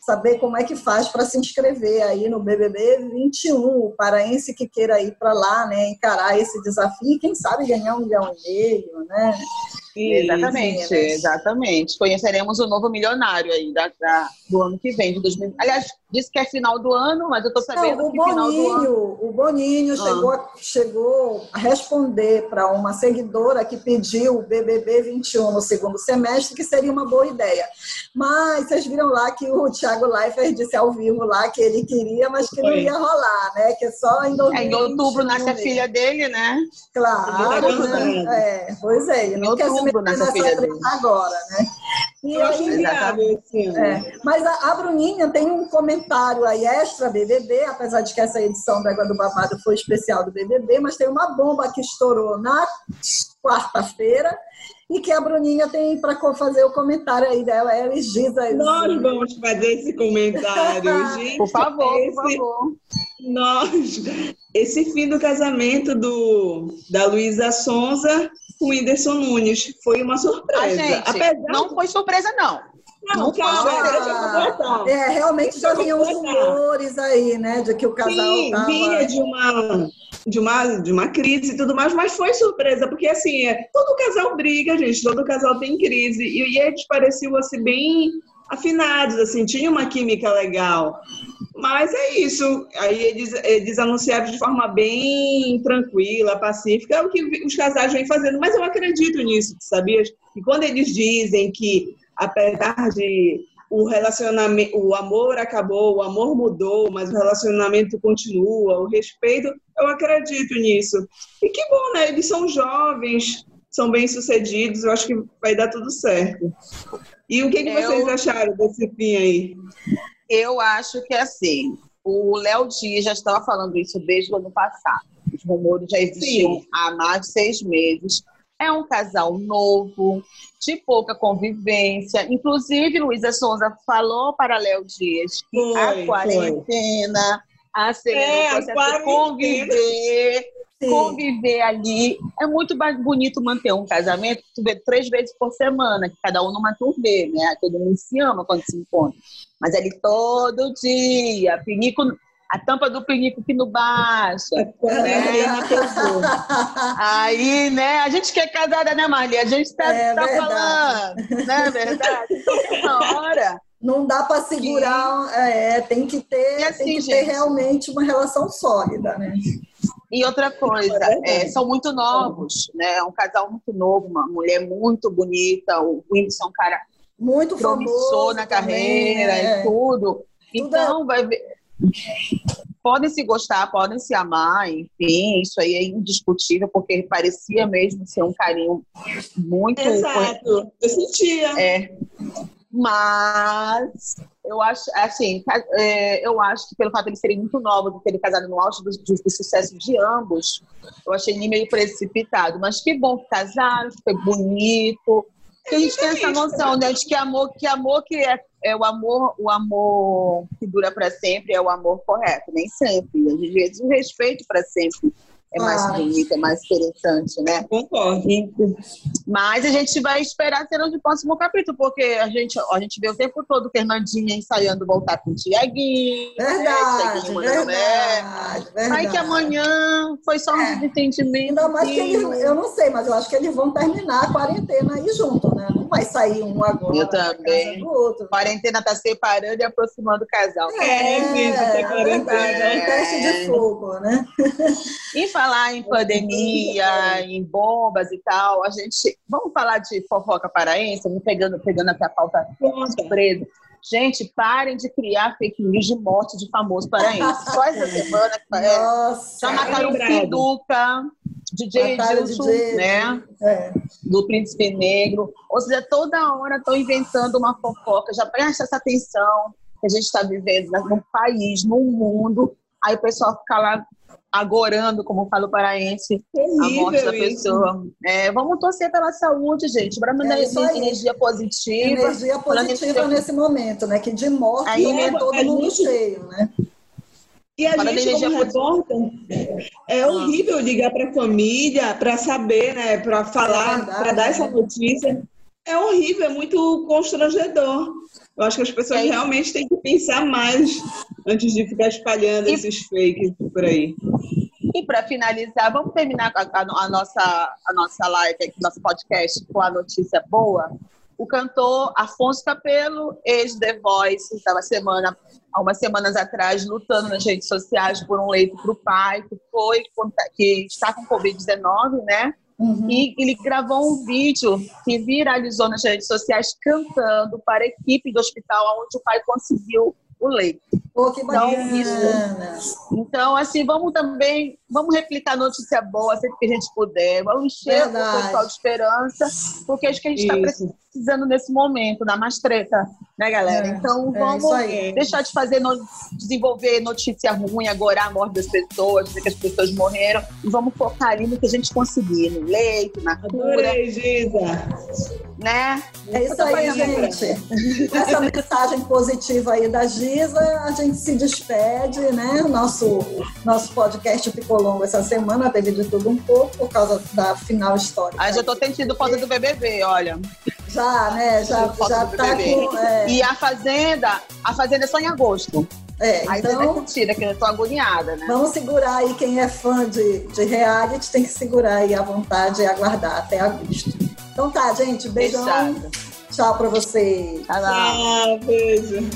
saber como é que faz para se inscrever aí no BBB 21, o paraense que queira ir para lá, né, encarar esse desafio, quem sabe ganhar um milhão e meio, né? Exatamente, exatamente. Conheceremos o novo milionário aí da, da, do ano que vem, de 2000. Aliás, disse que é final do ano, mas eu estou sabendo Não, que Boninho, final do ano. O Boninho ah. chegou, chegou a responder para uma seguidora que pediu o BBB 21 no segundo semestre, que seria uma boa ideia. Mas vocês viram lá que o Thiago Leifert disse ao vivo lá que ele queria, mas que Foi. não ia rolar, né? Que só em 2021. É, em outubro nasce a filha dele, né? Claro, né? É, pois é, ele não quer se meter nessa treta agora, né? E aí, é, mas a, a, Bruninha tem um comentário aí extra BBB, apesar de que essa edição da Água do Babado foi especial do BBB, mas tem uma bomba que estourou na quarta-feira e que a Bruninha tem para fazer o comentário aí dela. Ela e Giza. Nós vamos fazer esse comentário, gente. Por favor, esse, por favor. Nós, esse fim do casamento do, da Luísa Sonza com o Whindersson Nunes foi uma surpresa. A gente, Apesar não foi surpresa, não. Não, calma, é, realmente já vinham os rumores aí, né, de que o casal Sim, tava... vinha de uma de uma, de uma crise e tudo mais, mas foi surpresa, porque assim, é, todo casal briga, gente, todo casal tem crise, e, e eles pareciam assim, bem afinados, assim, tinha uma química legal. Mas é isso. Aí eles, eles anunciaram de forma bem tranquila, pacífica, é o que os casais vêm fazendo. Mas eu acredito nisso, sabia? E quando eles dizem que, apesar de o relacionamento, o amor acabou, o amor mudou, mas o relacionamento continua, o respeito, eu acredito nisso. E que bom, né? Eles são jovens, são bem-sucedidos, eu acho que vai dar tudo certo. E o que, que vocês eu... acharam desse fim aí? Eu acho que, assim, o Léo Dias já estava falando isso desde o ano passado. Os rumores já existiam Sim. há mais de seis meses. É um casal novo, de pouca convivência. Inclusive, Luísa Souza falou para Léo Dias que foi, a quarentena, foi. a ser é, conviver, Sim. conviver ali. É muito bonito manter um casamento, tu vê três vezes por semana, que cada um numa turnê, né? Todo mundo se ama quando se encontra. Mas ali todo dia, pinico a tampa do pinico que não baixa. Né? Aí, né? A gente que é casada, né, Marli? A gente tá, é tá falando, né? Verdade? Então, na hora. Não dá para segurar, que... é, tem que ter, assim, tem que gente, ter realmente uma relação sólida, né? E outra coisa, é, são muito novos, né? É um casal muito novo, uma mulher muito bonita, o Whindersson é um cara muito famoso na carreira também, é. e tudo. Então, vai ver podem se gostar, podem se amar, enfim, isso aí é indiscutível, porque parecia mesmo ser um carinho muito. Exato, eu sentia. É. Mas eu acho, assim, é, eu acho que pelo fato de eles serem muito novos, de terem casado no auge do, do, do, sucesso de ambos, eu achei meio precipitado. Mas que bom que casaram, foi bonito. Porque a gente tem essa noção, né, de que amor, que amor que é, é o amor, o amor que dura para sempre é o amor correto, nem sempre. Às vezes o respeito para sempre é mais ah. bonito, é mais interessante, né? Concordo. mas a gente vai esperar ser o próximo capítulo, porque a gente, a gente vê o tempo todo o Fernandinha ensaiando voltar com o Tiaguinho. Verdade, né? verdade, verdade. Aí que amanhã foi só um é. desentendimento. Ainda mais que eles, eu não sei, mas eu acho que eles vão terminar a quarentena aí junto, né? Não vai sair um agora. Eu também. Outro, quarentena tá separando e aproximando o casal. É, é, é, é verdade, é um teste de fogo, né? E falar em pandemia, em bombas e tal, a gente. Vamos falar de fofoca paraense, me pegando, pegando aqui a pauta surpresa. Gente, parem de criar fake news de morte de famoso paraense. Só essa semana que é, Nossa, já mataram o Pinduca, DJ Edilson, né? É. Do Príncipe Negro. Ou seja, toda hora estão inventando uma fofoca. Já presta essa atenção que a gente está vivendo num país, num mundo. Aí o pessoal fica lá agorando, como fala o paraense, a morte da pessoa. É, vamos torcer pela saúde, gente. Para mandar é energia positiva. Energia positiva nesse momento, né? Que de morte aí, é, todo mundo gente... cheio, né? E a Para gente, como repórter, é horrível ligar para a família para saber, né? Para falar, é para dar essa notícia. É horrível, é muito constrangedor. Eu acho que as pessoas é realmente têm que pensar mais antes de ficar espalhando e, esses fakes por aí. E para finalizar, vamos terminar a, a, a, nossa, a nossa live, aqui, nosso podcast, com a notícia boa. O cantor Afonso Capelo, ex-The Voice, estava semana, há umas semanas atrás, lutando nas redes sociais por um leito para o pai, que foi que está com Covid-19, né? Uhum. E ele gravou um vídeo que viralizou nas redes sociais cantando para a equipe do hospital onde o pai conseguiu o leite. Pô, que então, isso, então, assim, vamos também, vamos replicar notícia boa sempre que a gente puder, vamos encher o pessoal de esperança, porque acho que a gente está precisando nesse momento, da mais treta, né, galera? É, então, é vamos é deixar de fazer, no, desenvolver notícia ruim, agora a morte das pessoas, dizer que as pessoas morreram, e vamos focar ali no que a gente conseguir, no leito, na cura. Adorei, Giza né? É isso aí, gente. Essa mensagem positiva aí da Giza, a gente se despede, né? Nosso, nosso podcast ficou longo essa semana, teve de tudo um pouco, por causa da final histórica. Ah, já tô sentindo falta do BBB, olha. Já, né? Já, já tá com... É... E a Fazenda, a Fazenda é só em agosto. É, aí então, você curtida, que eu tô agoniada, né? Vamos segurar aí, quem é fã de, de reality tem que segurar aí à vontade e aguardar até agosto. Então tá, gente, beijão. Tchau pra vocês. Tchau, beijo.